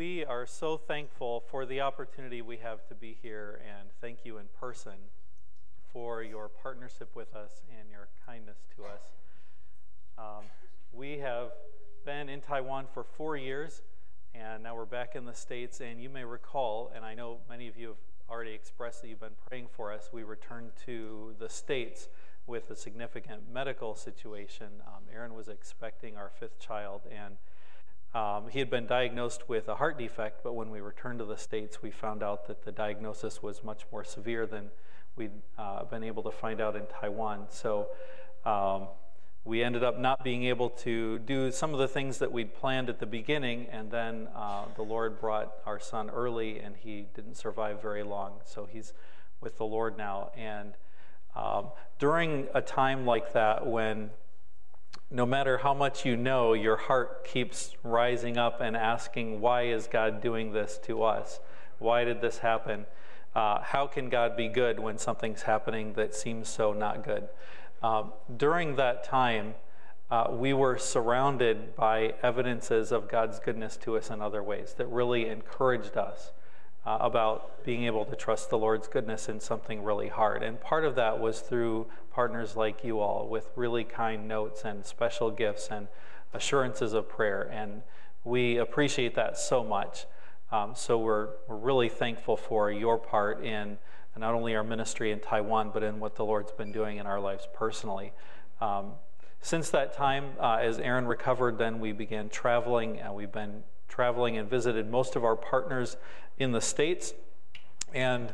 we are so thankful for the opportunity we have to be here, and thank you in person for your partnership with us and your kindness to us. Um, we have been in Taiwan for four years, and now we're back in the States. And you may recall, and I know many of you have already expressed that you've been praying for us, we returned to the States with a significant medical situation. Um, Erin was expecting our fifth child, and um, he had been diagnosed with a heart defect, but when we returned to the States, we found out that the diagnosis was much more severe than we'd uh, been able to find out in Taiwan. So um, we ended up not being able to do some of the things that we'd planned at the beginning, and then uh, the Lord brought our son early, and he didn't survive very long. So he's with the Lord now. And um, during a time like that, when no matter how much you know, your heart keeps rising up and asking, Why is God doing this to us? Why did this happen? Uh, how can God be good when something's happening that seems so not good? Um, during that time, uh, we were surrounded by evidences of God's goodness to us in other ways that really encouraged us uh, about being able to trust the Lord's goodness in something really hard. And part of that was through partners like you all with really kind notes and special gifts and assurances of prayer. And we appreciate that so much. Um, so we're, we're really thankful for your part in not only our ministry in Taiwan, but in what the Lord's been doing in our lives personally. Um, since that time, uh, as Erin recovered, then we began traveling, and we've been traveling and visited most of our partners in the States. And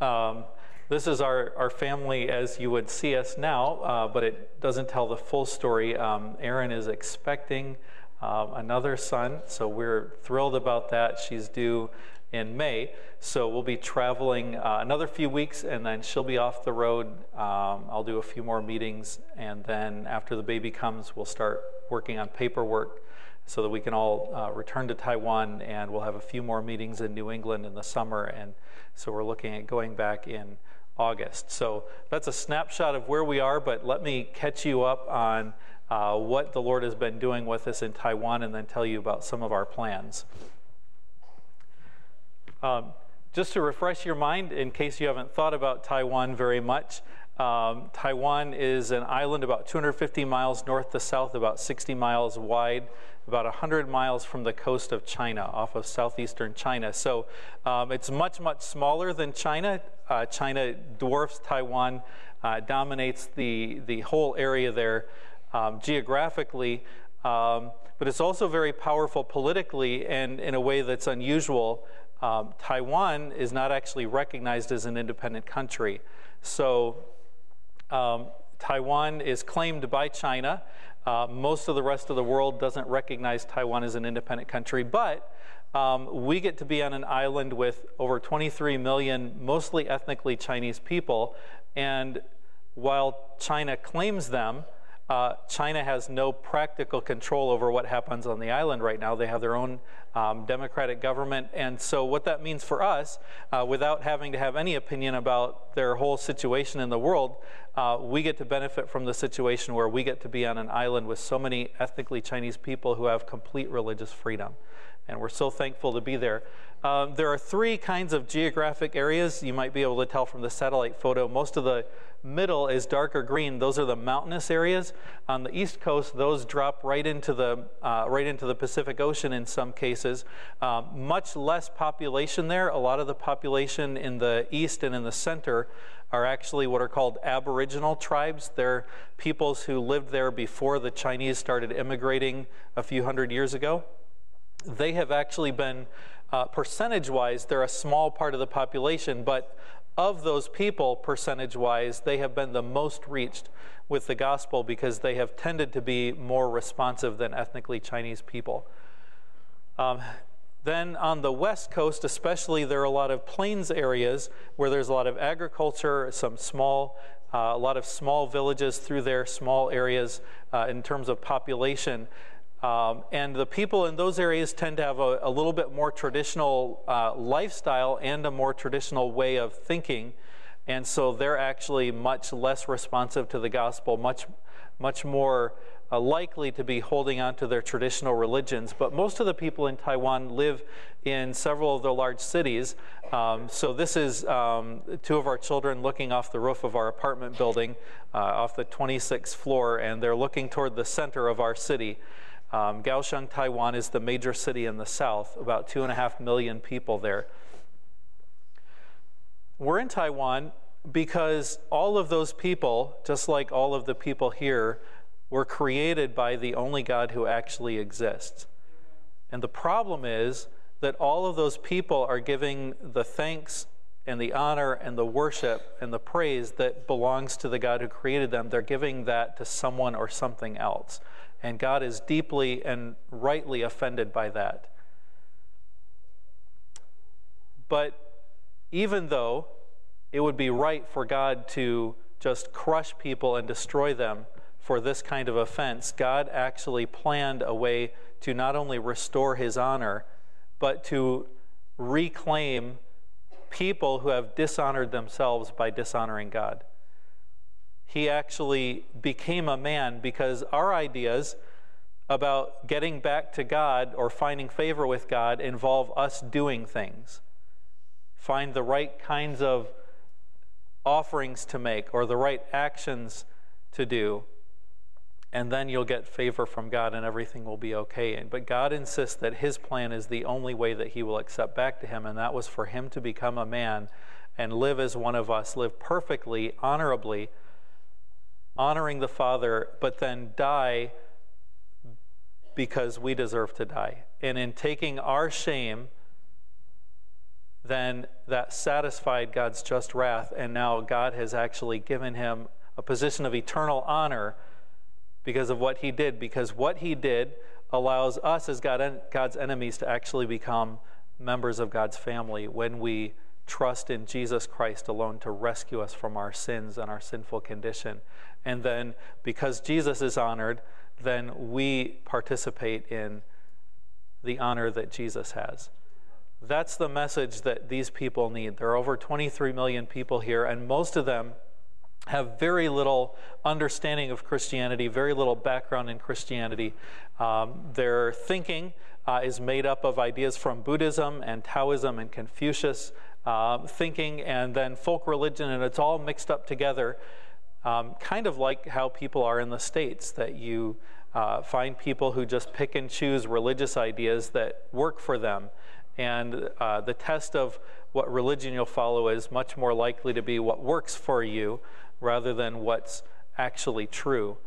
um, this is our, our family as you would see us now, uh, but it doesn't tell the full story. Um, Erin is expecting um, another son, so we're thrilled about that. She's due in May, so we'll be traveling uh, another few weeks and then she'll be off the road. Um, I'll do a few more meetings, and then after the baby comes, we'll start working on paperwork so that we can all uh, return to Taiwan and we'll have a few more meetings in New England in the summer. And so we're looking at going back in August. So that's a snapshot of where we are, but let me catch you up on uh, what the Lord has been doing with us in Taiwan and then tell you about some of our plans. Um, just to refresh your mind, in case you haven't thought about Taiwan very much, um, Taiwan is an island about 250 miles north to south, about 60 miles wide, about 100 miles from the coast of China, off of southeastern China. So um, it's much, much smaller than China. Uh, China dwarfs Taiwan, uh, dominates the, the whole area there um, geographically, um, but it's also very powerful politically and in a way that's unusual. Um, Taiwan is not actually recognized as an independent country. So um, Taiwan is claimed by China. Uh, most of the rest of the world doesn't recognize Taiwan as an independent country, but um, we get to be on an island with over 23 million, mostly ethnically Chinese people. And while China claims them, uh, China has no practical control over what happens on the island right now. They have their own um, democratic government. And so, what that means for us, uh, without having to have any opinion about their whole situation in the world, uh, we get to benefit from the situation where we get to be on an island with so many ethnically Chinese people who have complete religious freedom. And we're so thankful to be there. Um, there are three kinds of geographic areas you might be able to tell from the satellite photo. Most of the middle is darker green. Those are the mountainous areas. On the east coast, those drop right into the uh, right into the Pacific Ocean in some cases. Um, much less population there. A lot of the population in the east and in the center are actually what are called Aboriginal tribes. They're peoples who lived there before the Chinese started immigrating a few hundred years ago. They have actually been, uh, percentage wise, they're a small part of the population, but of those people, percentage wise, they have been the most reached with the gospel because they have tended to be more responsive than ethnically Chinese people. Um, then on the west coast, especially, there are a lot of plains areas where there's a lot of agriculture, some small, uh, a lot of small villages through there, small areas uh, in terms of population. Um, and the people in those areas tend to have a, a little bit more traditional uh, lifestyle and a more traditional way of thinking. And so they're actually much less responsive to the gospel, much much more uh, likely to be holding on to their traditional religions. But most of the people in Taiwan live in several of the large cities. Um, so this is um, two of our children looking off the roof of our apartment building, uh, off the 26th floor, and they're looking toward the center of our city. Um, Kaohsiung, Taiwan is the major city in the south, about two and a half million people there. We're in Taiwan because all of those people, just like all of the people here, were created by the only God who actually exists. And the problem is that all of those people are giving the thanks and the honor and the worship and the praise that belongs to the God who created them. They're giving that to someone or something else. And God is deeply and rightly offended by that. But even though it would be right for God to just crush people and destroy them, for this kind of offense, God actually planned a way to not only restore his honor, but to reclaim people who have dishonored themselves by dishonoring God. He actually became a man because our ideas about getting back to God or finding favor with God involve us doing things. Find the right kinds of offerings to make or the right actions to do and then you'll get favor from God and everything will be okay. But God insists that His plan is the only way that He will accept back to Him, and that was for Him to become a man and live as one of us, live perfectly, honorably, honoring the Father, but then die because we deserve to die. And in taking our shame, then that satisfied God's just wrath, and now God has actually given him a position of eternal honor because of what he did, because what he did allows us as God, God's enemies to actually become members of God's family when we trust in Jesus Christ alone to rescue us from our sins and our sinful condition. And then, because Jesus is honored, then we participate in the honor that Jesus has. That's the message that these people need. There are over 23 million people here, and most of them have very little understanding of Christianity, very little background in Christianity. Um, their thinking uh, is made up of ideas from Buddhism and Taoism and Confucius uh, thinking, and then folk religion, and it's all mixed up together, um, kind of like how people are in the States, that you uh, find people who just pick and choose religious ideas that work for them. And uh, the test of what religion you'll follow is much more likely to be what works for you rather than what's actually true.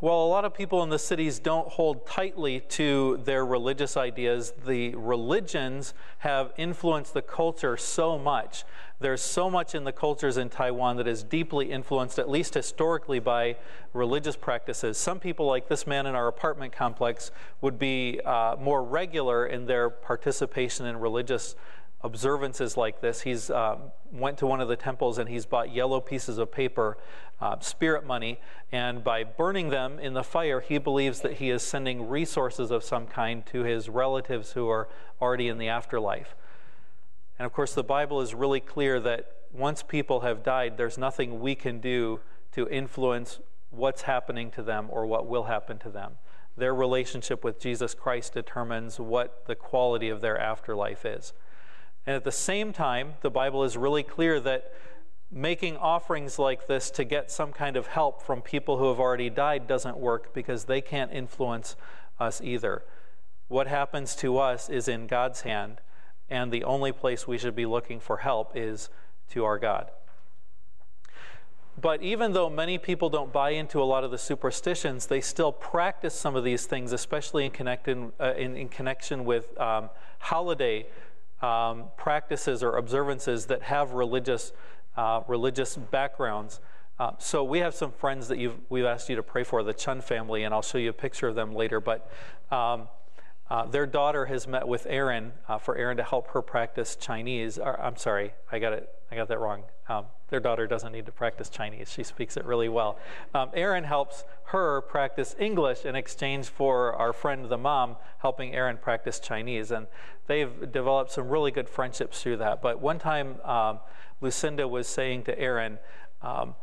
While a lot of people in the cities don't hold tightly to their religious ideas, the religions have influenced the culture so much. There's so much in the cultures in Taiwan that is deeply influenced, at least historically, by religious practices. Some people, like this man in our apartment complex, would be uh, more regular in their participation in religious observances like this. He's uh, went to one of the temples and he's bought yellow pieces of paper, uh, spirit money, and by burning them in the fire, he believes that he is sending resources of some kind to his relatives who are already in the afterlife. And of course, the Bible is really clear that once people have died, there's nothing we can do to influence what's happening to them or what will happen to them. Their relationship with Jesus Christ determines what the quality of their afterlife is. And at the same time, the Bible is really clear that making offerings like this to get some kind of help from people who have already died doesn't work because they can't influence us either. What happens to us is in God's hand, and the only place we should be looking for help is to our God. But even though many people don't buy into a lot of the superstitions, they still practice some of these things, especially in, connected, uh, in, in connection with um, holiday um, practices or observances that have religious, uh, religious backgrounds. Uh, so we have some friends that we've asked you to pray for, the Chun family, and I'll show you a picture of them later. But um, uh, their daughter has met with Erin uh, for Erin to help her practice Chinese. Or, I'm sorry, I got it. I got that wrong. Um, their daughter doesn't need to practice Chinese. She speaks it really well. Um, Erin helps her practice English in exchange for our friend, the mom, helping Erin practice Chinese. And they've developed some really good friendships through that. But one time, um, Lucinda was saying to Erin, um,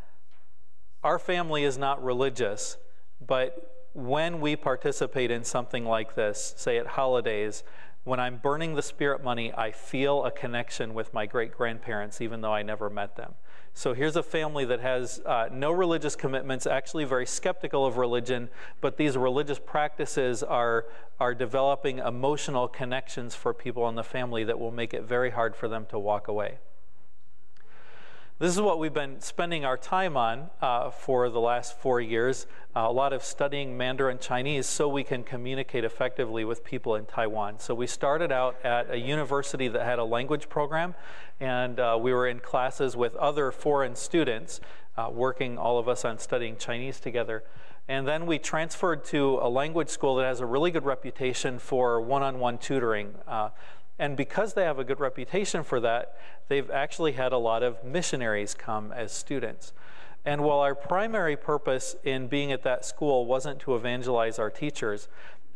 our family is not religious, but when we participate in something like this, say at holidays, when I'm burning the spirit money, I feel a connection with my great grandparents, even though I never met them. So here's a family that has uh, no religious commitments, actually very skeptical of religion, but these religious practices are, are developing emotional connections for people in the family that will make it very hard for them to walk away. This is what we've been spending our time on uh, for the last four years uh, a lot of studying Mandarin Chinese so we can communicate effectively with people in Taiwan. So we started out at a university that had a language program, and uh, we were in classes with other foreign students, uh, working all of us on studying Chinese together. And then we transferred to a language school that has a really good reputation for one on one tutoring. And because they have a good reputation for that, they've actually had a lot of missionaries come as students. And while our primary purpose in being at that school wasn't to evangelize our teachers,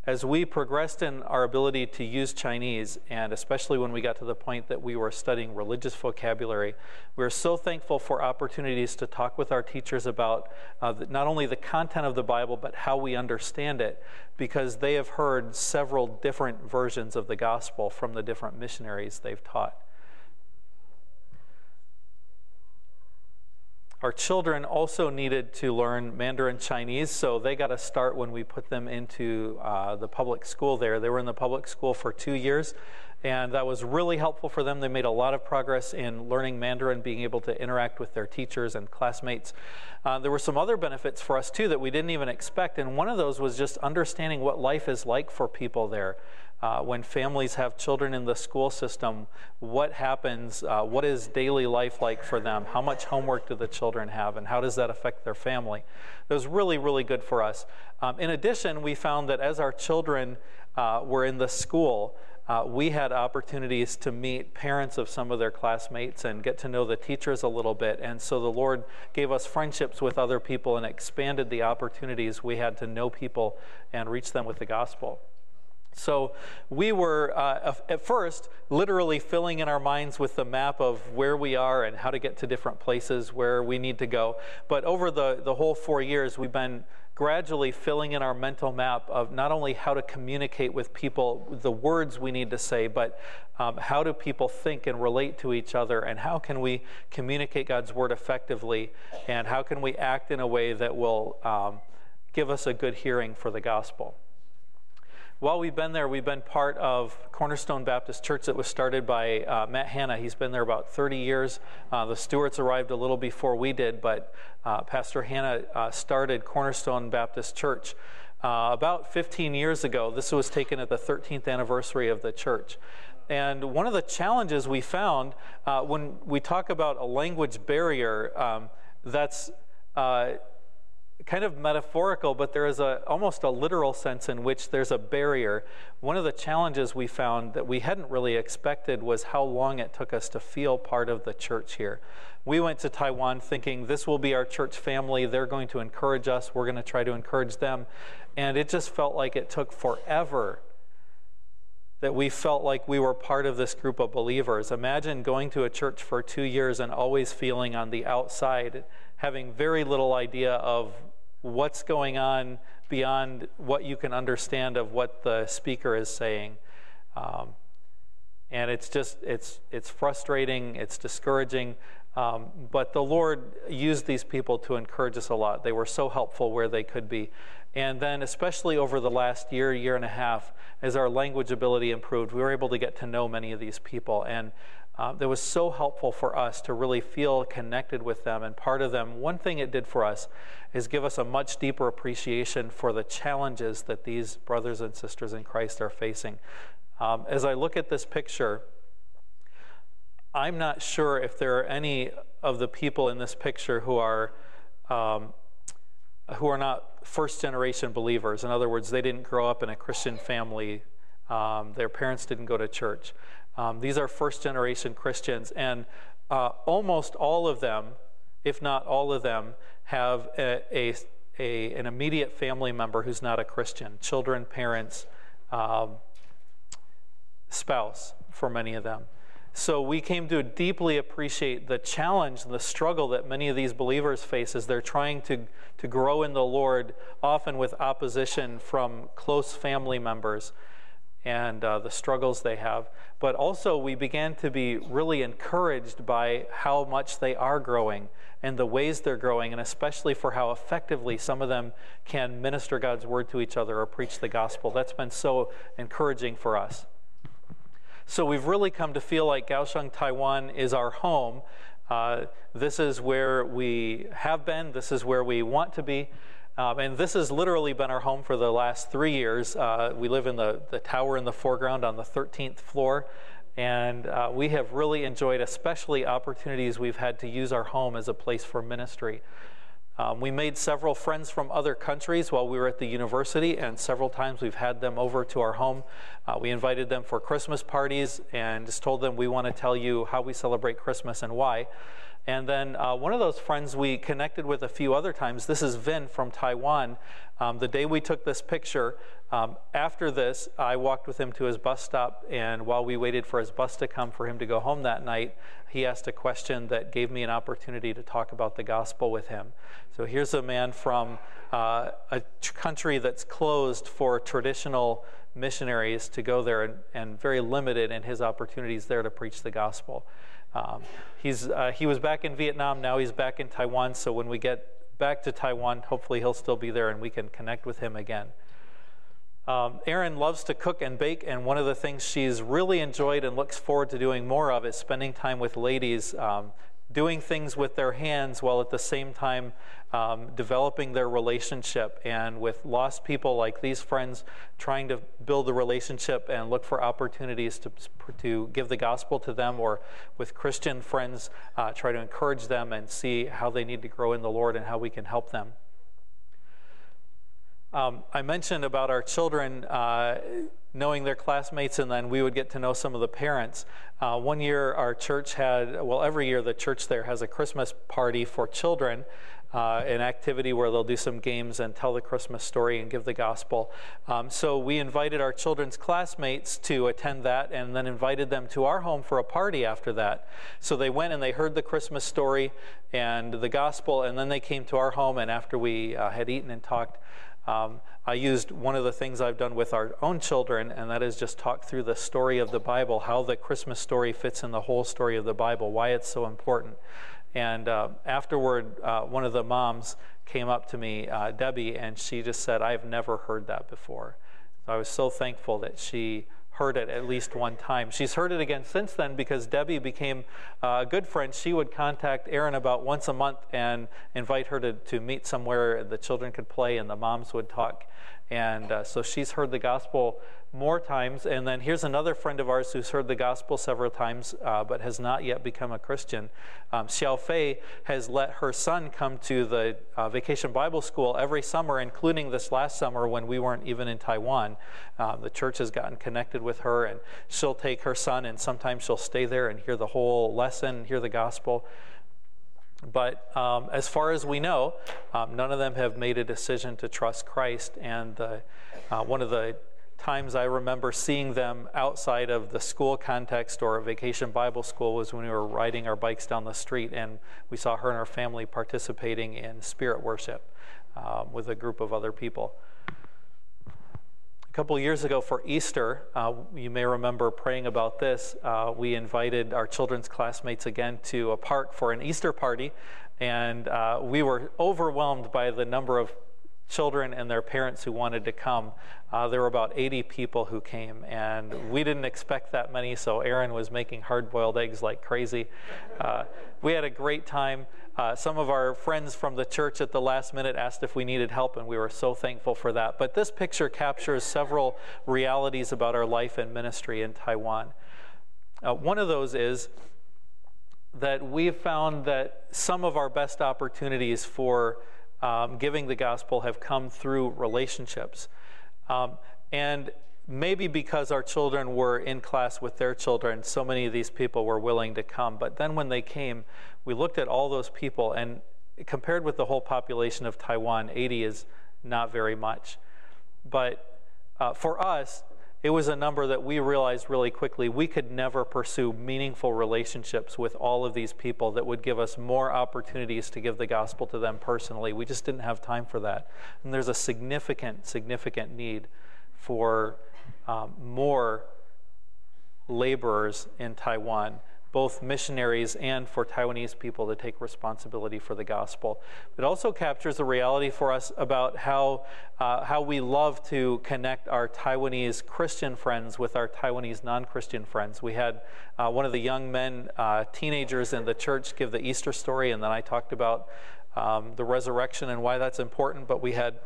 as we progressed in our ability to use Chinese, and especially when we got to the point that we were studying religious vocabulary, we were so thankful for opportunities to talk with our teachers about uh, not only the content of the Bible, but how we understand it, because they have heard several different versions of the gospel from the different missionaries they've taught. Our children also needed to learn Mandarin Chinese, so they got a start when we put them into uh, the public school there. They were in the public school for two years, and that was really helpful for them. They made a lot of progress in learning Mandarin, being able to interact with their teachers and classmates. Uh, there were some other benefits for us, too, that we didn't even expect, and one of those was just understanding what life is like for people there. Uh, when families have children in the school system, what happens? Uh, what is daily life like for them? How much homework do the children have, and how does that affect their family? That was really, really good for us. Um, in addition, we found that as our children uh, were in the school, uh, we had opportunities to meet parents of some of their classmates and get to know the teachers a little bit. And so the Lord gave us friendships with other people and expanded the opportunities we had to know people and reach them with the gospel. So we were, uh, at first, literally filling in our minds with the map of where we are and how to get to different places where we need to go. But over the, the whole four years, we've been gradually filling in our mental map of not only how to communicate with people, the words we need to say, but um, how do people think and relate to each other, and how can we communicate God's word effectively, and how can we act in a way that will um, give us a good hearing for the gospel. While we've been there, we've been part of Cornerstone Baptist Church that was started by uh, Matt Hanna. He's been there about 30 years. Uh, the Stewarts arrived a little before we did, but uh, Pastor Hanna uh, started Cornerstone Baptist Church uh, about 15 years ago. This was taken at the 13th anniversary of the church. And one of the challenges we found uh, when we talk about a language barrier, um, that's kind of metaphorical, but there is a almost a literal sense in which there's a barrier. One of the challenges we found that we hadn't really expected was how long it took us to feel part of the church here. We went to Taiwan thinking this will be our church family. They're going to encourage us. We're going to try to encourage them. And it just felt like it took forever that we felt like we were part of this group of believers. Imagine going to a church for two years and always feeling on the outside, having very little idea of what's going on beyond what you can understand of what the speaker is saying. Um, and it's just it's it's frustrating it's discouraging. Um, but the lord used these people to encourage us a lot. They were so helpful where they could be. And then especially over the last year year and a half as our language ability improved we were able to get to know many of these people. And uh, that was so helpful for us to really feel connected with them and part of them. One thing it did for us is give us a much deeper appreciation for the challenges that these brothers and sisters in Christ are facing. Um, as I look at this picture, I'm not sure if there are any of the people in this picture who are um, who are not first generation believers. In other words, they didn't grow up in a Christian family. Um, their parents didn't go to church. Um, these are first generation Christians, and uh, almost all of them, if not all of them, have a, a, a, an immediate family member who's not a Christian children, parents, um, spouse, for many of them. so we came to deeply appreciate the challenge and the struggle that many of these believers face as they're trying to, to grow in the Lord, often with opposition from close family members and uh, the struggles they have. But also, we began to be really encouraged by how much they are growing and the ways they're growing, and especially for how effectively some of them can minister God's word to each other or preach the gospel. That's been so encouraging for us. So we've really come to feel like Kaohsiung, Taiwan is our home. Uh, this is where we have been, this is where we want to be. Um, and this has literally been our home for the last three years. Uh, we live in the, the tower in the foreground on the 13th floor. And uh, we have really enjoyed, especially opportunities we've had to use our home as a place for ministry. Um, we made several friends from other countries while we were at the university, and several times we've had them over to our home. Uh, we invited them for Christmas parties and just told them we want to tell you how we celebrate Christmas and why. And then uh, one of those friends we connected with a few other times, this is Vin from Taiwan. Um, the day we took this picture, um, after this, I walked with him to his bus stop, and while we waited for his bus to come for him to go home that night, he asked a question that gave me an opportunity to talk about the gospel with him. So here's a man from uh, a country that's closed for traditional missionaries to go there and, and very limited in his opportunities there to preach the gospel. Um, he's, uh, he was back in Vietnam, now he's back in Taiwan, so when we get back to Taiwan, hopefully he'll still be there and we can connect with him again. Um, Erin loves to cook and bake, and one of the things she's really enjoyed and looks forward to doing more of is spending time with ladies, um, doing things with their hands while at the same time um, developing their relationship. And with lost people like these friends, trying to build a relationship and look for opportunities to, to give the gospel to them, or with Christian friends, uh, try to encourage them and see how they need to grow in the Lord and how we can help them. Um, I mentioned about our children uh, knowing their classmates, and then we would get to know some of the parents. Uh, one year, our church had, well, every year the church there has a Christmas party for children uh, an activity where they'll do some games and tell the Christmas story and give the gospel. Um, so we invited our children's classmates to attend that and then invited them to our home for a party after that. So they went and they heard the Christmas story and the gospel, and then they came to our home. And after we uh, had eaten and talked, um, I used one of the things I've done with our own children, and that is just talk through the story of the Bible, how the Christmas story fits in the whole story of the Bible, why it's so important. And uh, afterward, uh, one of the moms came up to me, uh, Debbie, and she just said, I've never heard that before. So I was so thankful that she heard it at least one time. She's heard it again since then because Debbie became uh, a good friend. She would contact Erin about once a month and invite her to, to meet somewhere the children could play and the moms would talk. And uh, so she's heard the gospel more times. And then here's another friend of ours who's heard the gospel several times uh, but has not yet become a Christian. Um, Xiao Fei has let her son come to the uh, vacation Bible school every summer, including this last summer when we weren't even in Taiwan. Um, the church has gotten connected with her, and she'll take her son, and sometimes she'll stay there and hear the whole lesson, hear the gospel. But um, as far as we know, um, none of them have made a decision to trust Christ. And uh, one of the times I remember seeing them outside of the school context or a vacation Bible school was when we were riding our bikes down the street and we saw her and her family participating in spirit worship um, with a group of other people. A couple years ago for Easter, uh, you may remember praying about this. Uh, we invited our children's classmates again to a park for an Easter party, and uh, we were overwhelmed by the number of children and their parents who wanted to come. Uh, there were about 80 people who came, and we didn't expect that many, so Erin was making hard boiled eggs like crazy. Uh, we had a great time. Uh, some of our friends from the church at the last minute asked if we needed help, and we were so thankful for that. But this picture captures several realities about our life and ministry in Taiwan. Uh, one of those is that we've found that some of our best opportunities for um, giving the gospel have come through relationships. Um, and maybe because our children were in class with their children, so many of these people were willing to come. But then when they came, we looked at all those people, and compared with the whole population of Taiwan, 80 is not very much. But uh, for us, it was a number that we realized really quickly we could never pursue meaningful relationships with all of these people that would give us more opportunities to give the gospel to them personally. We just didn't have time for that. And there's a significant, significant need for um, more laborers in Taiwan both missionaries and for Taiwanese people to take responsibility for the gospel. It also captures a reality for us about how, uh, how we love to connect our Taiwanese Christian friends with our Taiwanese non Christian friends. We had uh, one of the young men, uh, teenagers in the church, give the Easter story, and then I talked about um, the resurrection and why that's important, but we had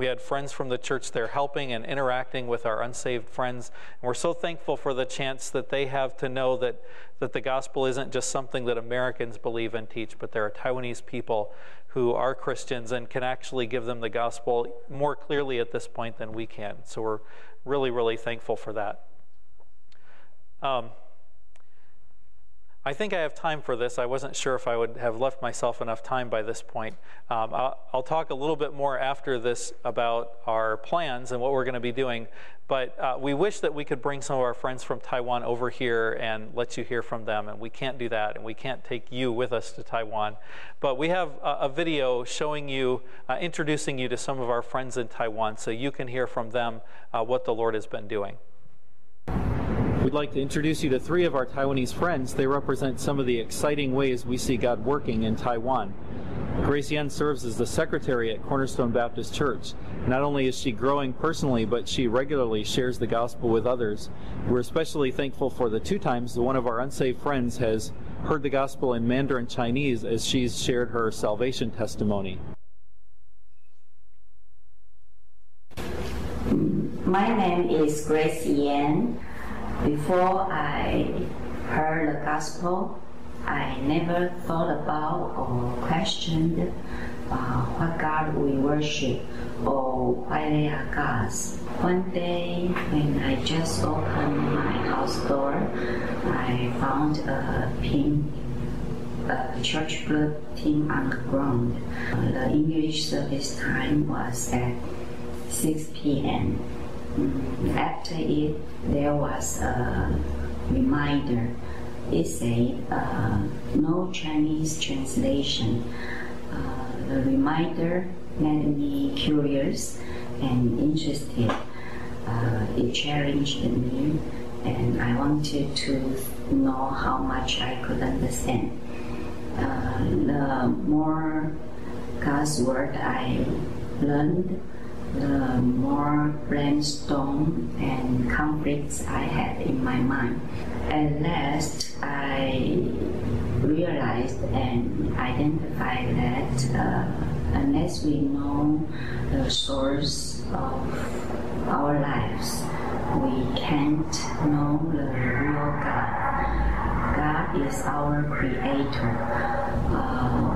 we had friends from the church there helping and interacting with our unsaved friends. And we're so thankful for the chance that they have to know that, that the gospel isn't just something that Americans believe and teach, but there are Taiwanese people who are Christians and can actually give them the gospel more clearly at this point than we can. So we're really, really thankful for that. Um, I think I have time for this. I wasn't sure if I would have left myself enough time by this point. Um, I'll, I'll, talk a little bit more after this about our plans and what we're going to be doing. But uh, we wish that we could bring some of our friends from Taiwan over here and let you hear from them. And we can't do that, and we can't take you with us to Taiwan. But we have a, a video showing you, uh, introducing you to some of our friends in Taiwan so you can hear from them uh, what the Lord has been doing. We'd like to introduce you to three of our Taiwanese friends. They represent some of the exciting ways we see God working in Taiwan. Grace Yen serves as the secretary at Cornerstone Baptist Church. Not only is she growing personally, but she regularly shares the gospel with others. We're especially thankful for the two times that one of our unsaved friends has heard the gospel in Mandarin Chinese as she's shared her salvation testimony. My name is Grace Yan. Before I heard the gospel, I never thought about or questioned uh, what God we worship or why they are gods. One day, when I just opened my house door, I found a pin, a church blood bulletin on the ground. The English service time was at 6 p.m. After it, there was a reminder. It said uh, no Chinese translation. Uh, the reminder made me curious and interested. Uh, it challenged me, and I wanted to know how much I could understand. Uh, the more God's word I learned, the more brainstorm and conflicts I had in my mind. At last, I realized and identified that uh, unless we know the source of our lives, we can't know the real God. God is our creator. Uh,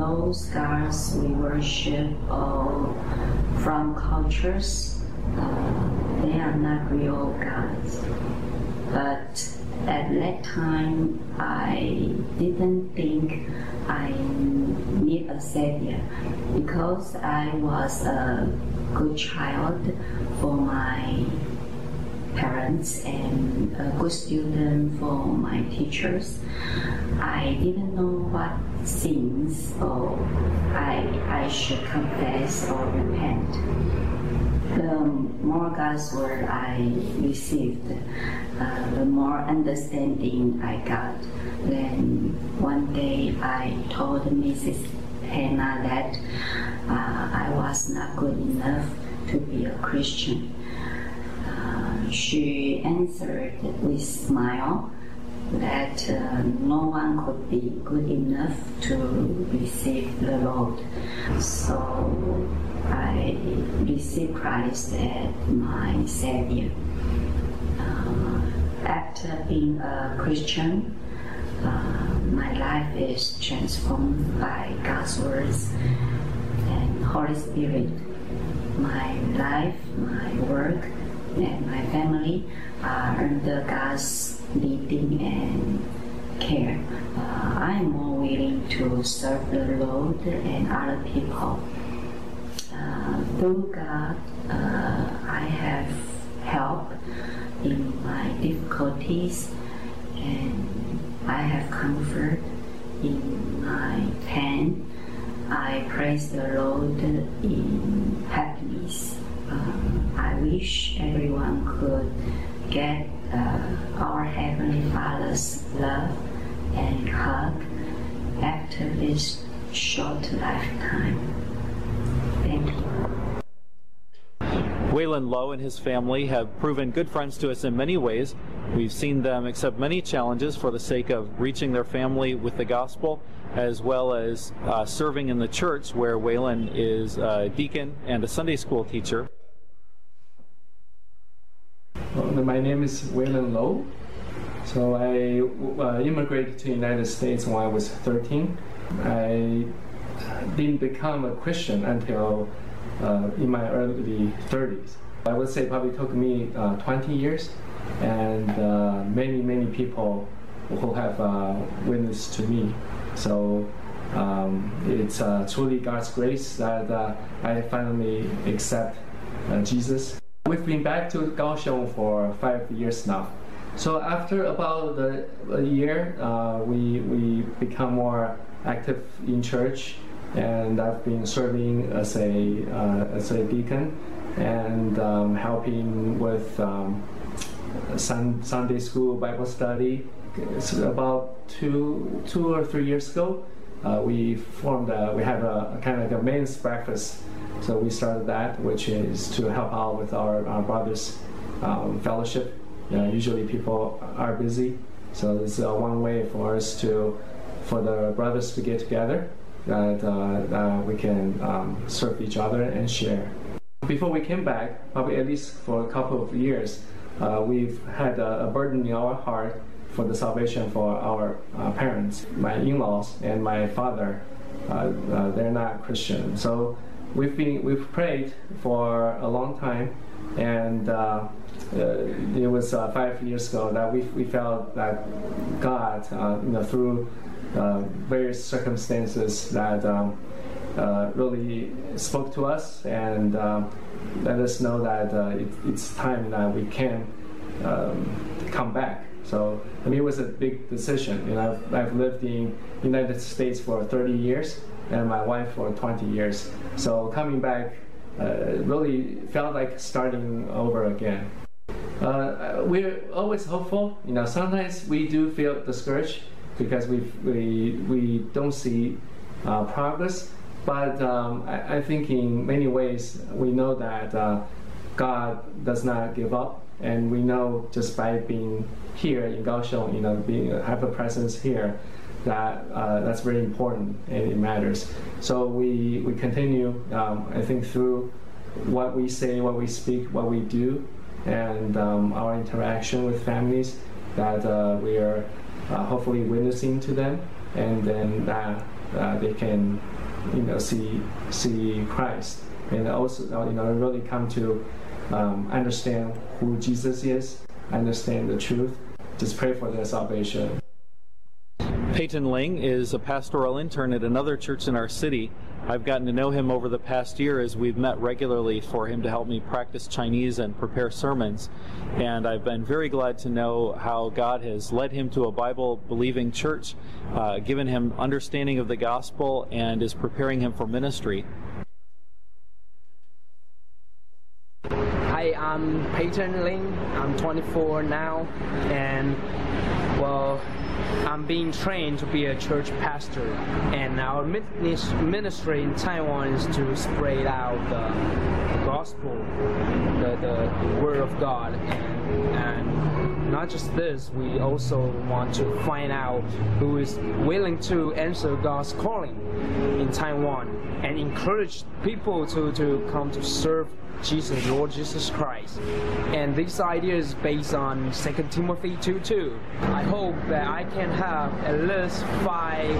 those gods we worship all from cultures, uh, they are not real gods. But at that time, I didn't think I need a savior because I was a good child for my parents and a good student for my teachers. I didn't know what sins or I, I should confess or repent. The more God's word I received, uh, the more understanding I got. Then one day I told Mrs. Hannah that uh, I was not good enough to be a Christian. Uh, she answered with smile that uh, no one could be good enough to receive the Lord. So I received Christ as my Savior. Uh, after being a Christian, uh, my life is transformed by God's words and Holy Spirit. My life, my work, and my family are under God's leading and care. Uh, I'm more willing to serve the Lord and other people. Uh, through God, uh, I have help in my difficulties, and I have comfort in my pain. I praise the Lord in happiness. Uh, I wish everyone could get uh, our Heavenly Father's love and hug after this short lifetime. Thank you. Waylon Lowe and his family have proven good friends to us in many ways. We've seen them accept many challenges for the sake of reaching their family with the gospel, as well as uh, serving in the church where Waylon is a deacon and a Sunday school teacher. My name is Waylon Lowe. So I uh, immigrated to the United States when I was 13. I didn't become a Christian until uh, in my early 30s. I would say probably took me uh, 20 years, and uh, many many people who have uh, witnessed to me. So um, it's uh, truly God's grace that I finally accept Jesus. We've been back to Kaohsiung for five years now. So after about a, year, we we become more active in church and I've been serving as a uh, as a deacon and um, helping with um, sun, Sunday school Bible study. about two two or three years ago, uh, we formed a, we have a, a, kind of like a men's breakfast. So we started that, which is to help out with our, our brothers um, fellowship. usually people are busy, so it's uh, one way for us to for the brothers to get together that uh, we can um, serve each other and share. Before we came back, probably at least for a couple of years, uh, we've had a, a, burden in our heart for the salvation for our uh, parents, my in-laws and my father. Uh, uh, they're not Christian, so we've been we've prayed for a long time, and uh, it was five years ago that we, we felt that God, you know, through uh, various circumstances that um, uh, really spoke to us and let us know that uh, it, it's time that we can um, come back. So I mean, it was a big decision. You know, I've, I've lived in United States for 30 years and my wife for 20 years. So coming back uh, really felt like starting over again. Uh, we're always hopeful. You know, sometimes we do feel discouraged because we we we don't see uh, progress. But um, I, I, think in many ways we know that uh, God does not give up, and we know just by being here in Kaohsiung, you know, being have a presence here, that uh, that's very important and it matters. So we we continue, um, I think, through what we say, what we speak, what we do, and um, our interaction with families, that uh, we are uh, hopefully witnessing to them, and then uh, uh, they can, you know, see see Christ, and also you know really come to um, understand who Jesus is, understand the truth. Just pray for their salvation. Peyton Ling is a pastoral intern at another church in our city. I've gotten to know him over the past year as we've met regularly for him to help me practice Chinese and prepare sermons. And I've been very glad to know how God has led him to a Bible believing church, uh, given him understanding of the gospel, and is preparing him for ministry. Hi, I'm Peyton Ling. I'm 24 now, and well, I'm being trained to be a church pastor, and our ministry in Taiwan is to spread out the, the gospel, the, the, word of God, and, and not just this, we also want to find out who is willing to answer God's calling in Taiwan and encourage people to, to come to serve Jesus, Lord Jesus Christ. And this idea is based on 2 Timothy 2.2. I hope that I can have at least five,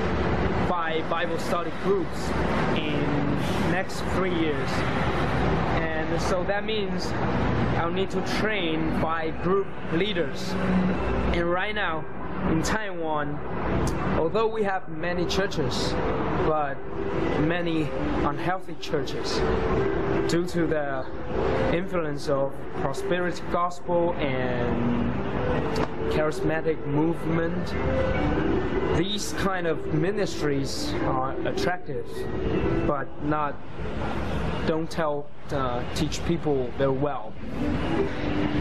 five Bible study groups in next three years. And so that means I'll need to train by group leaders. And right now, in Taiwan, although we have many churches, but many unhealthy churches due to the influence of prosperity gospel and charismatic movement. These kind of ministries are attractive, but not don't tell uh, teach people very well.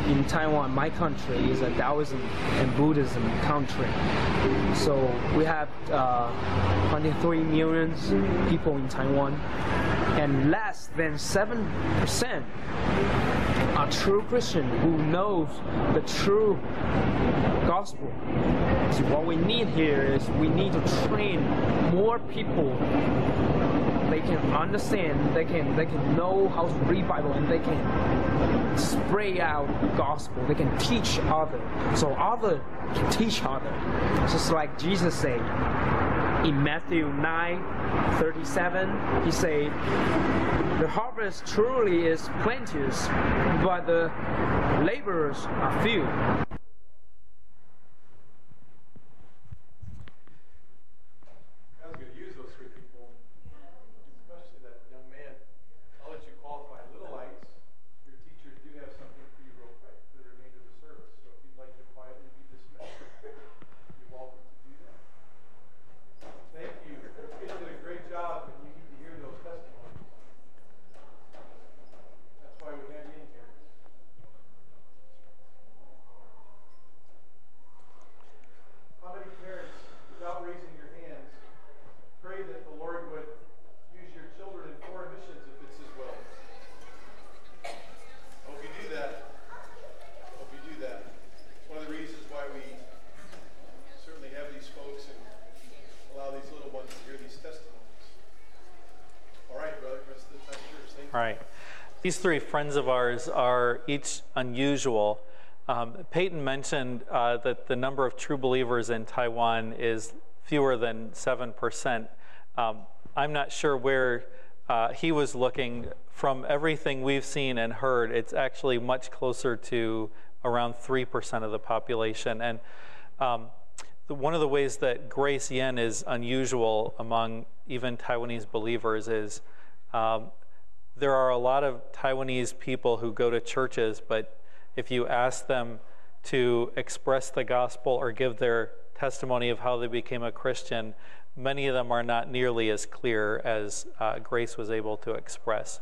In Taiwan, my country is a Taoism and Buddhism country, so we have uh, 23 million people in Taiwan, and less than seven percent are true Christian who knows the true gospel. So what we need here is we need to train more people they can understand, they can they can know how to read Bible, and they can spray out gospel. They can teach other, so other can teach other. Just like Jesus said in Matthew 9, 37, he said, "The harvest truly is plenteous, but the laborers are few." I was going to use those three people, especially that young man. I'll let you qualify. Little lights, your teachers do have something for you real quick for the remainder of the service. So if you'd like to quietly be dismissed, you're welcome to do that. Thank you. You did a great job, and you need to hear those testimonies. That's why we have you in here. How many parents, without raising your hands, pray that the Lord would use your children in foreign missions if it's His will? Hope you do that. Hope you do that. It's one of the reasons why we certainly have these folks and allow these little ones to hear these testimonies. All right, brother, rest of the time yours. Thank you. All right. These three friends of ours are each unusual. Um, Peyton mentioned uh, that the number of true believers in Taiwan is fewer than 7%. Um, I'm not sure where uh, he was looking. From everything we've seen and heard, it's actually much closer to around 3% of the population. And um, the- one of the ways that Grace Yen is unusual among even Taiwanese believers is um, there are a lot of Taiwanese people who go to churches, but if you ask them to express the gospel or give their testimony of how they became a Christian, many of them are not nearly as clear as uh, Grace was able to express.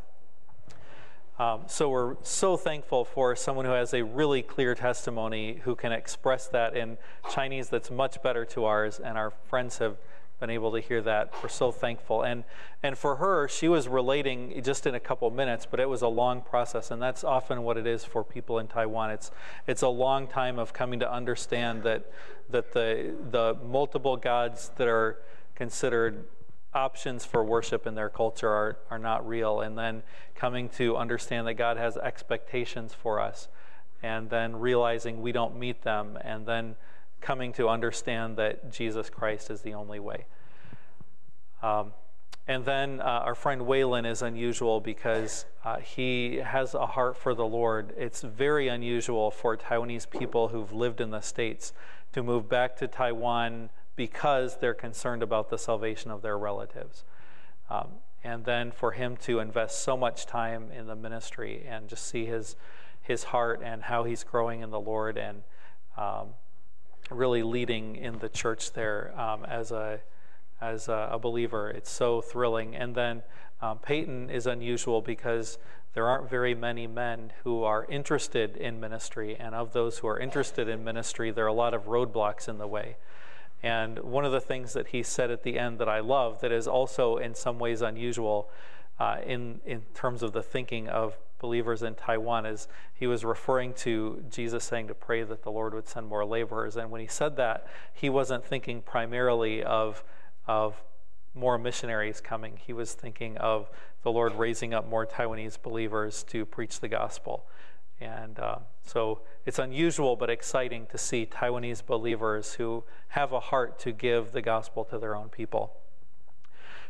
Um, so we're so thankful for someone who has a really clear testimony who can express that in Chinese that's much better to ours, and our friends have been able to hear that. We're so thankful. And and for her, she was relating just in a couple minutes, but it was a long process, and that's often what it is for people in Taiwan. It's it's a long time of coming to understand that that the the multiple gods that are considered options for worship in their culture are, are not real. And then coming to understand that God has expectations for us, and then realizing we don't meet them, and then coming to understand that Jesus Christ is the only way. Um, and then uh, our friend Waylon is unusual because uh, he has a heart for the Lord. It's very unusual for Taiwanese people who've lived in the States to move back to Taiwan because they're concerned about the salvation of their relatives. Um, and then for him to invest so much time in the ministry and just see his, his heart and how he's growing in the Lord and um, really leading in the church there um, as a as a, a believer. It's so thrilling. And then um, Peyton is unusual because there aren't very many men who are interested in ministry, and of those who are interested in ministry, there are a lot of roadblocks in the way. And one of the things that he said at the end that I love, that is also in some ways unusual uh, in, in terms of the thinking of believers in Taiwan, is he was referring to Jesus saying to pray that the Lord would send more laborers. And when he said that, he wasn't thinking primarily of, of more missionaries coming. He was thinking of the Lord raising up more Taiwanese believers to preach the gospel. And uh, so it's unusual but exciting to see Taiwanese believers who have a heart to give the gospel to their own people.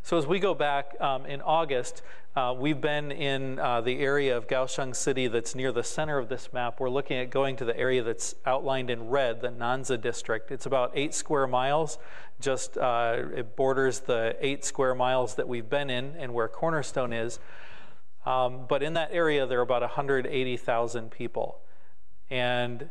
So, as we go back um, in August, uh, we've been in uh, the area of Kaohsiung City that's near the center of this map. We're looking at going to the area that's outlined in red, the Nanzi district. It's about eight square miles, just uh, it borders the eight square miles that we've been in and where Cornerstone is. Um, but in that area, there are about 180,000 people. And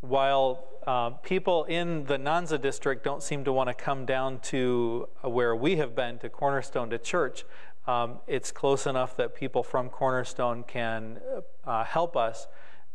while uh, people in the Nanzi district don't seem to want to come down to uh, where we have been, to Cornerstone, to church, um, it's close enough that people from Cornerstone can uh, help us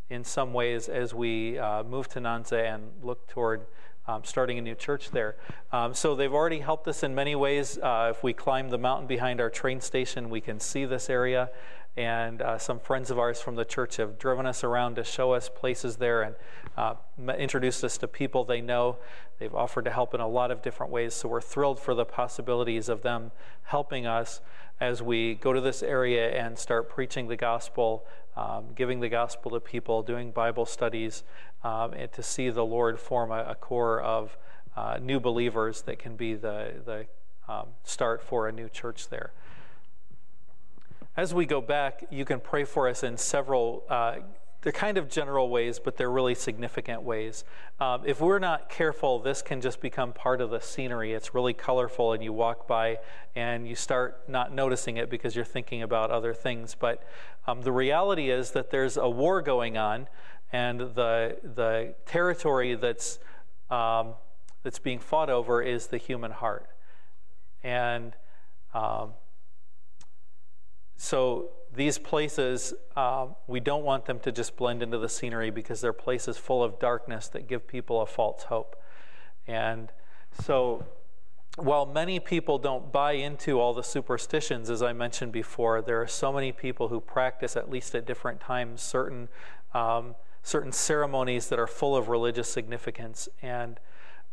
in some ways as we uh, move to Nanzi and look toward um, starting a new church there. Um, so they've already helped us in many ways. Uh, if we climb the mountain behind our train station, we can see this area and uh, some friends of ours from the church have driven us around to show us places there and uh, introduced us to people they know. They've offered to help in a lot of different ways, so we're thrilled for the possibilities of them helping us as we go to this area and start preaching the gospel, um, giving the gospel to people, doing Bible studies, um, and to see the Lord form a, a core of uh, new believers that can be the, the um, start for a new church there. As we go back, you can pray for us in several, uh, they're kind of general ways, but they're really significant ways. Um, if we're not careful, this can just become part of the scenery. It's really colorful, and you walk by and you start not noticing it because you're thinking about other things. But um, the reality is that there's a war going on, and the, the territory that's, um, that's being fought over is the human heart. And um, so these places, uh, we don't want them to just blend into the scenery because they're places full of darkness that give people a false hope. And so while many people don't buy into all the superstitions, as I mentioned before, there are so many people who practice, at least at different times, certain, um, certain ceremonies that are full of religious significance. And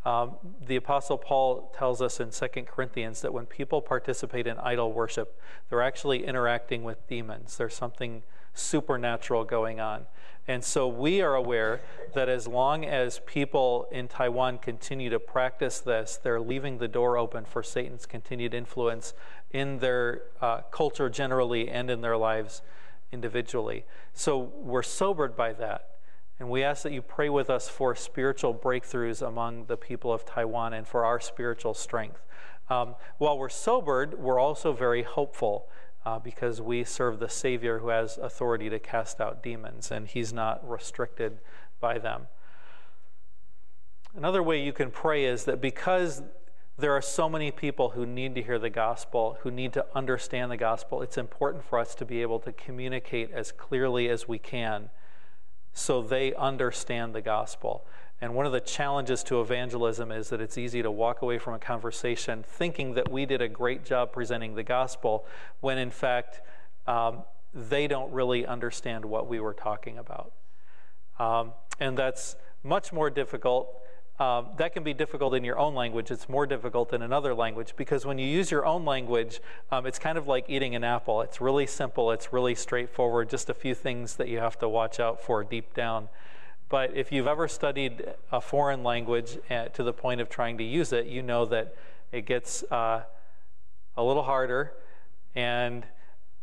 um, the Apostle Paul tells us in 2 Corinthians that when people participate in idol worship, they're actually interacting with demons. There's something supernatural going on. And so we are aware that as long as people in Taiwan continue to practice this, they're leaving the door open for Satan's continued influence in their uh, culture generally and in their lives individually. So we're sobered by that. And we ask that you pray with us for spiritual breakthroughs among the people of Taiwan and for our spiritual strength. Um, while we're sobered, we're also very hopeful uh, because we serve the Savior who has authority to cast out demons, and He's not restricted by them. Another way you can pray is that because there are so many people who need to hear the gospel, who need to understand the gospel, it's important for us to be able to communicate as clearly as we can so they understand the gospel. And one of the challenges to evangelism is that it's easy to walk away from a conversation thinking that we did a great job presenting the gospel, when in fact, um, they don't really understand what we were talking about. Um, and that's much more difficult um, that can be difficult in your own language. It's more difficult in another language because when you use your own language, um, it's kind of like eating an apple. It's really simple, it's really straightforward, just a few things that you have to watch out for deep down. But if you've ever studied a foreign language at, uh, to the point of trying to use it, you know that it gets uh, a little harder and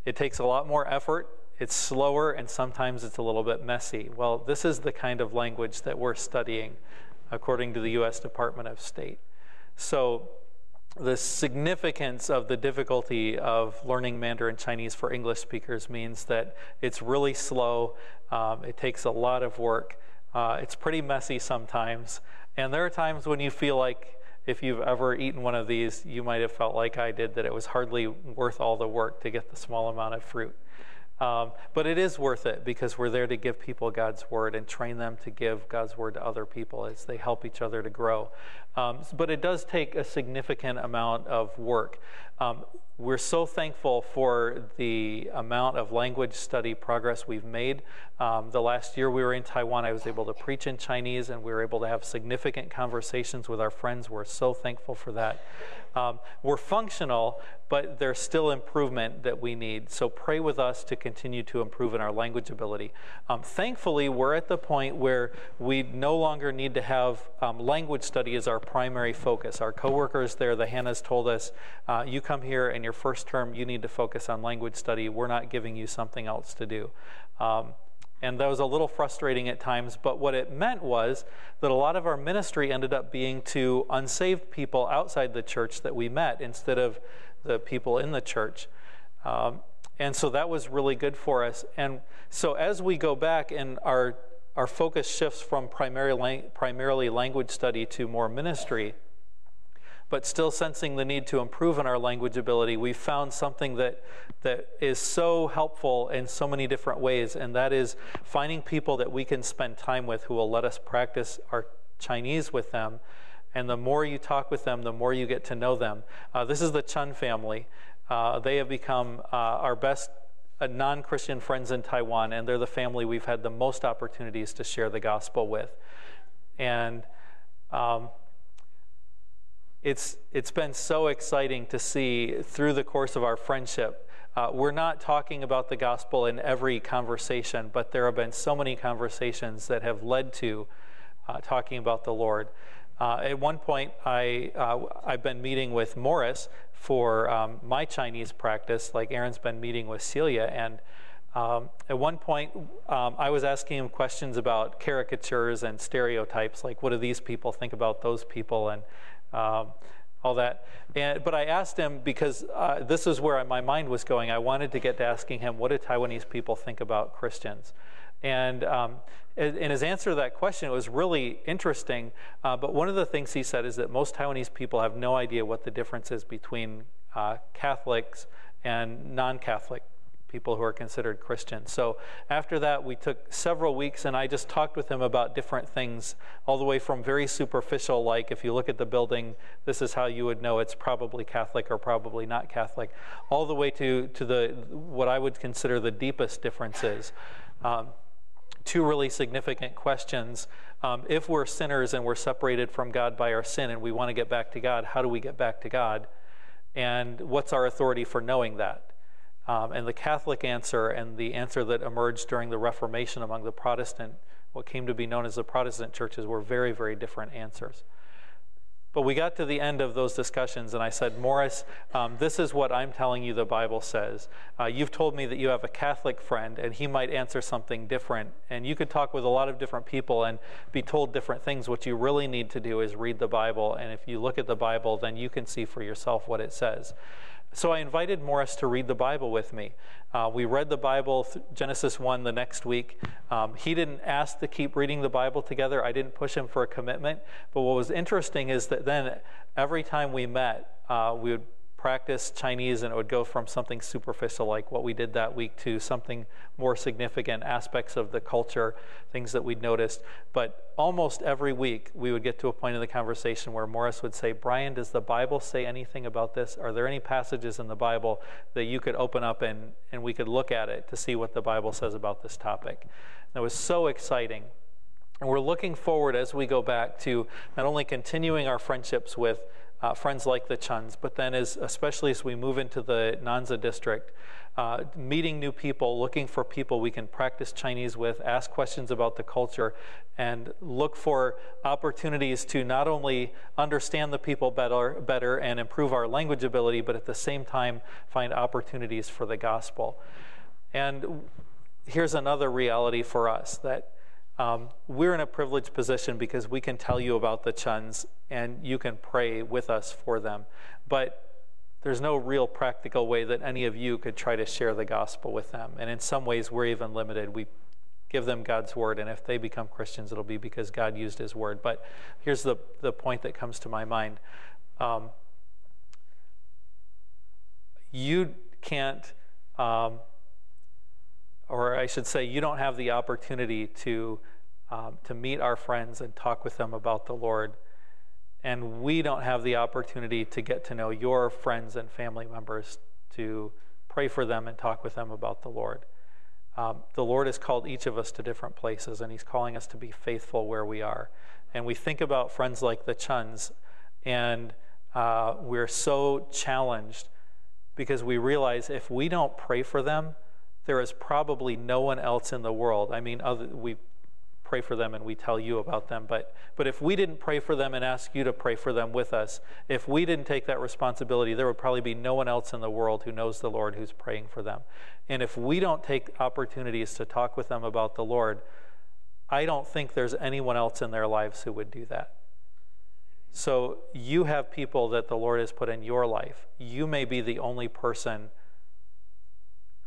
it takes a lot more effort. It's slower and sometimes it's a little bit messy. Well, this is the kind of language that we're studying according to the U.S. Department of State. So, the significance of the difficulty of learning Mandarin Chinese for English speakers means that it's really slow, um, it takes a lot of work, uh, it's pretty messy sometimes, and there are times when you feel like if you've ever eaten one of these, you might have felt like I did that it was hardly worth all the work to get the small amount of fruit. Um, but it is worth it because we're there to give people God's word and train them to give God's word to other people as they help each other to grow. Um, but it does take a significant amount of work. Um, we're so thankful for the amount of language study progress we've made. Um, the last year we were in Taiwan, I was able to preach in Chinese and we were able to have significant conversations with our friends. We're so thankful for that. Um, we're functional, but there's still improvement that we need. So pray with us to continue to improve in our language ability. Um, thankfully, we're at the point where we no longer need to have um, language study as our primary focus. Our coworkers there, the Hannahs, told us, uh, "You come here, and your first term, you need to focus on language study. We're not giving you something else to do." Um, and that was a little frustrating at times, but what it meant was that a lot of our ministry ended up being to unsaved people outside the church that we met instead of the people in the church. Um, and so that was really good for us. And so as we go back and our, our focus shifts from primarily, primarily language study to more ministry, but still sensing the need to improve in our language ability, we found something that, that is so helpful in so many different ways, and that is finding people that we can spend time with who will let us practice our Chinese with them. And the more you talk with them, the more you get to know them. Uh, this is the Chun family. Uh, they have become uh, our best uh, non Christian friends in Taiwan, and they're the family we've had the most opportunities to share the gospel with. And um, it's, it's been so exciting to see through the course of our friendship. Uh, we're not talking about the gospel in every conversation, but there have been so many conversations that have led to uh, talking about the Lord. Uh, at one point, I, uh, I've been meeting with Morris for um, my Chinese practice, like Erin's been meeting with Celia. And um, at one point, um, I was asking him questions about caricatures and stereotypes, like what do these people think about those people? And um, all that. And, but I asked him because uh, this is where my mind was going. I wanted to get to asking him, what do Taiwanese people think about Christians? And um, in his answer to that question, it was really interesting. Uh, but one of the things he said is that most Taiwanese people have no idea what the difference is between uh, Catholics and non Catholic people who are considered Christians. So after that, we took several weeks and I just talked with him about different things, all the way from very superficial, like if you look at the building, this is how you would know it's probably Catholic or probably not Catholic, all the way to, to the what I would consider the deepest differences. Um, two really significant questions. Um, if we're sinners and we're separated from God by our sin and we want to get back to God, how do we get back to God? And what's our authority for knowing that? Um, and the Catholic answer and the answer that emerged during the Reformation among the Protestant, what came to be known as the Protestant churches, were very, very different answers. But we got to the end of those discussions, and I said, Morris, um, this is what I'm telling you the Bible says. Uh, you've told me that you have a Catholic friend, and he might answer something different. And you could talk with a lot of different people and be told different things. What you really need to do is read the Bible, and if you look at the Bible, then you can see for yourself what it says. So I invited Morris to read the Bible with me. Uh, we read the Bible, Genesis 1, the next week. Um, he didn't ask to keep reading the Bible together. I didn't push him for a commitment. But what was interesting is that then every time we met, uh, we would practice Chinese and it would go from something superficial like what we did that week to something more significant aspects of the culture, things that we'd noticed. But almost every week we would get to a point in the conversation where Morris would say, Brian, does the Bible say anything about this? Are there any passages in the Bible that you could open up and, and we could look at it to see what the Bible says about this topic? And it was so exciting. And we're looking forward as we go back to not only continuing our friendships with uh, friends like the Chuns, but then as especially as we move into the Nanzi district, uh, meeting new people, looking for people we can practice Chinese with, ask questions about the culture, and look for opportunities to not only understand the people better, better and improve our language ability, but at the same time find opportunities for the gospel. And here's another reality for us that um, we're in a privileged position because we can tell you about the Chuns and you can pray with us for them. But there's no real practical way that any of you could try to share the gospel with them. And in some ways, we're even limited. We give them God's word, and if they become Christians, it'll be because God used his word. But here's the, the point that comes to my mind um, you can't. Um, or I should say, you don't have the opportunity to, um, to meet our friends and talk with them about the Lord. And we don't have the opportunity to get to know your friends and family members, to pray for them and talk with them about the Lord. Um, the Lord has called each of us to different places, and He's calling us to be faithful where we are. And we think about friends like the Chuns, and uh, we're so challenged because we realize if we don't pray for them, there is probably no one else in the world. I mean, other, we pray for them and we tell you about them, but, but if we didn't pray for them and ask you to pray for them with us, if we didn't take that responsibility, there would probably be no one else in the world who knows the Lord who's praying for them. And if we don't take opportunities to talk with them about the Lord, I don't think there's anyone else in their lives who would do that. So you have people that the Lord has put in your life. You may be the only person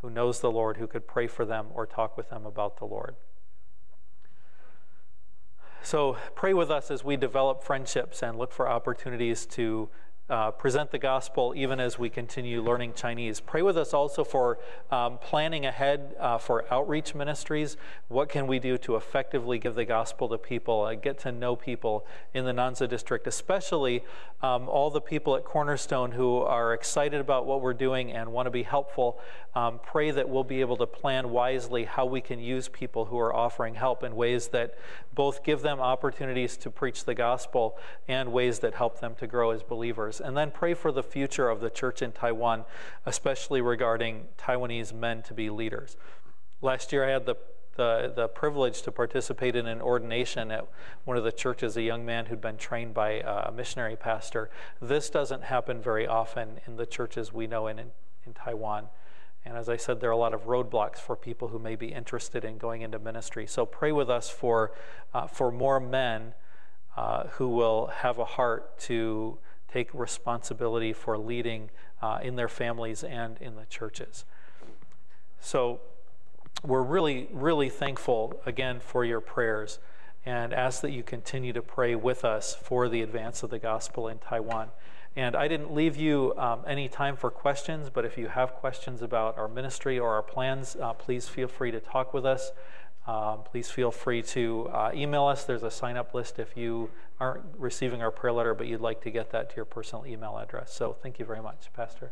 who knows the Lord who could pray for them or talk with them about the Lord. So pray with us as we develop friendships and look for opportunities to uh, present the gospel even as we continue learning Chinese. Pray with us also for um, planning ahead uh, for outreach ministries. What can we do to effectively give the gospel to people, uh, get to know people in the Nanzi district, especially um, all the people at Cornerstone who are excited about what we're doing and want to be helpful. Um, pray that we'll be able to plan wisely how we can use people who are offering help in ways that both give them opportunities to preach the gospel and ways that help them to grow as believers. And then pray for the future of the church in Taiwan, especially regarding Taiwanese men to be leaders. Last year, I had the the, the privilege to participate in an ordination at one of the churches, a young man who'd been trained by a missionary pastor. This doesn't happen very often in the churches we know in, in, in Taiwan. And as I said, there are a lot of roadblocks for people who may be interested in going into ministry. So pray with us for, uh, for more men uh, who will have a heart to take responsibility for leading uh, in their families and in the churches. So we're really, really thankful again for your prayers and ask that you continue to pray with us for the advance of the gospel in Taiwan. And I didn't leave you um, any time for questions, but if you have questions about our ministry or our plans, uh, please feel free to talk with us. Um, please feel free to uh, email us. There's a sign up list if you aren't receiving our prayer letter, but you'd like to get that to your personal email address. So thank you very much, Pastor.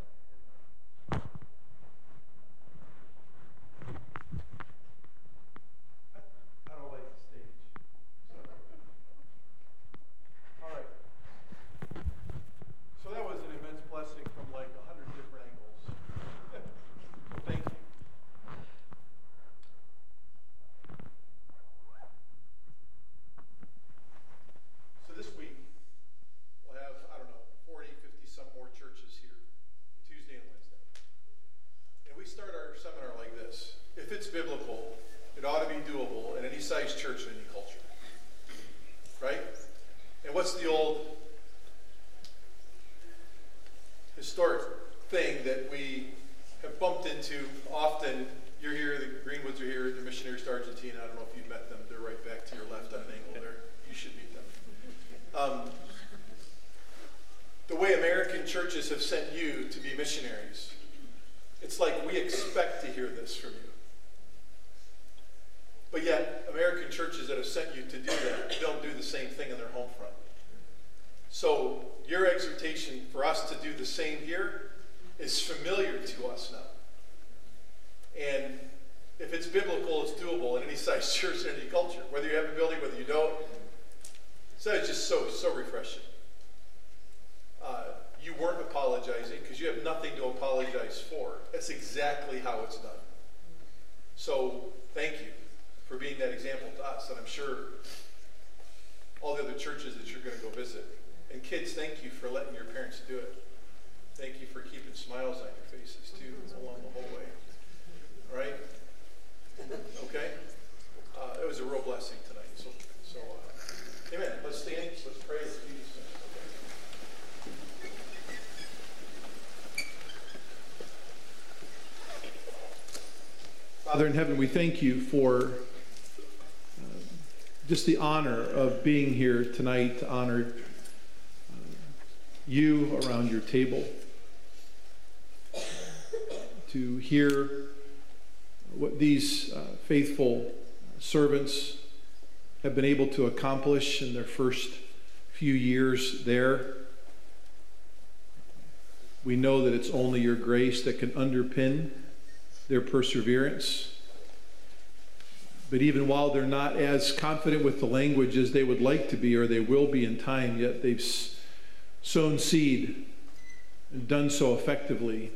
apologizing because you have nothing to apologize for. That's exactly how it's done. So thank you for being that example to us. And I'm sure all the other churches that you're going to go visit. And kids, thank you for letting your parents do it. Thank you for keeping smiles on your faces, too, along the whole way. All right? Okay? Uh, it was a real blessing tonight. So, so uh, amen. Let's stand. Let's pray. Father in heaven, we thank you for uh, just the honor of being here tonight to honor uh, you around your table, to hear what these uh, faithful servants have been able to accomplish in their first few years there. We know that it's only your grace that can underpin their perseverance. But even while they're not as confident with the language as they would like to be or they will be in time, yet they've sown seed and done so effectively.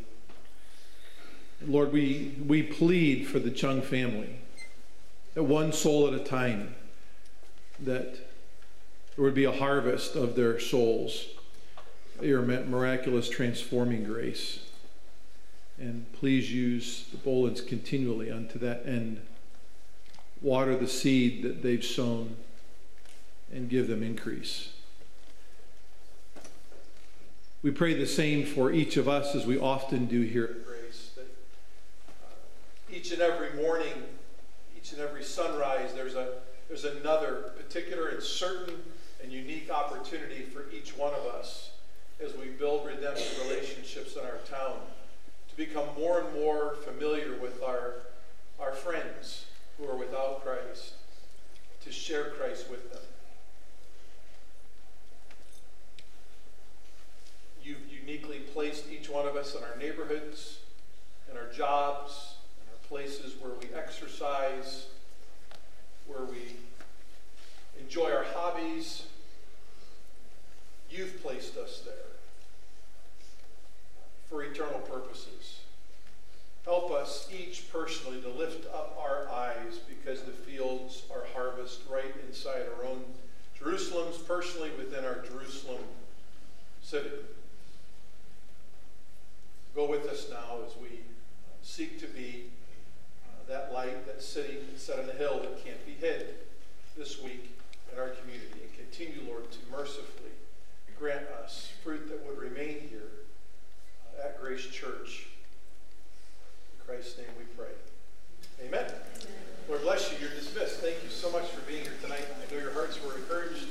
Lord, we, we plead for the Chung family, that one soul at a time, that there would be a harvest of their souls, your miraculous transforming grace. And please use the Bolins continually unto that end. Water the seed that they've sown and give them increase. We pray the same for each of us as we often do here at Grace. That uh, each and every morning, each and every sunrise, there's a there's another particular and certain and unique opportunity for each one of us as we build redemptive relationships in our town to become more and more familiar with our our friends who are without Christ, to share Christ with them. You've uniquely placed each one of us in our neighborhoods, in our jobs, in our places where we exercise, where we enjoy our hobbies. You've placed us there for eternal purposes. Help us each personally to lift up our eyes because the fields are harvest right inside our own Jerusalems, personally within our Jerusalem city. Go with us now as we uh, seek to be uh, that light, that city set on a hill that can't be hid this week in our community. And continue, Lord, to mercifully grant us fruit that would remain here at Grace Church. In Christ's name we pray. Amen. Amen. Lord bless you. You're dismissed. Thank you so much for being here tonight. I know your hearts were encouraged.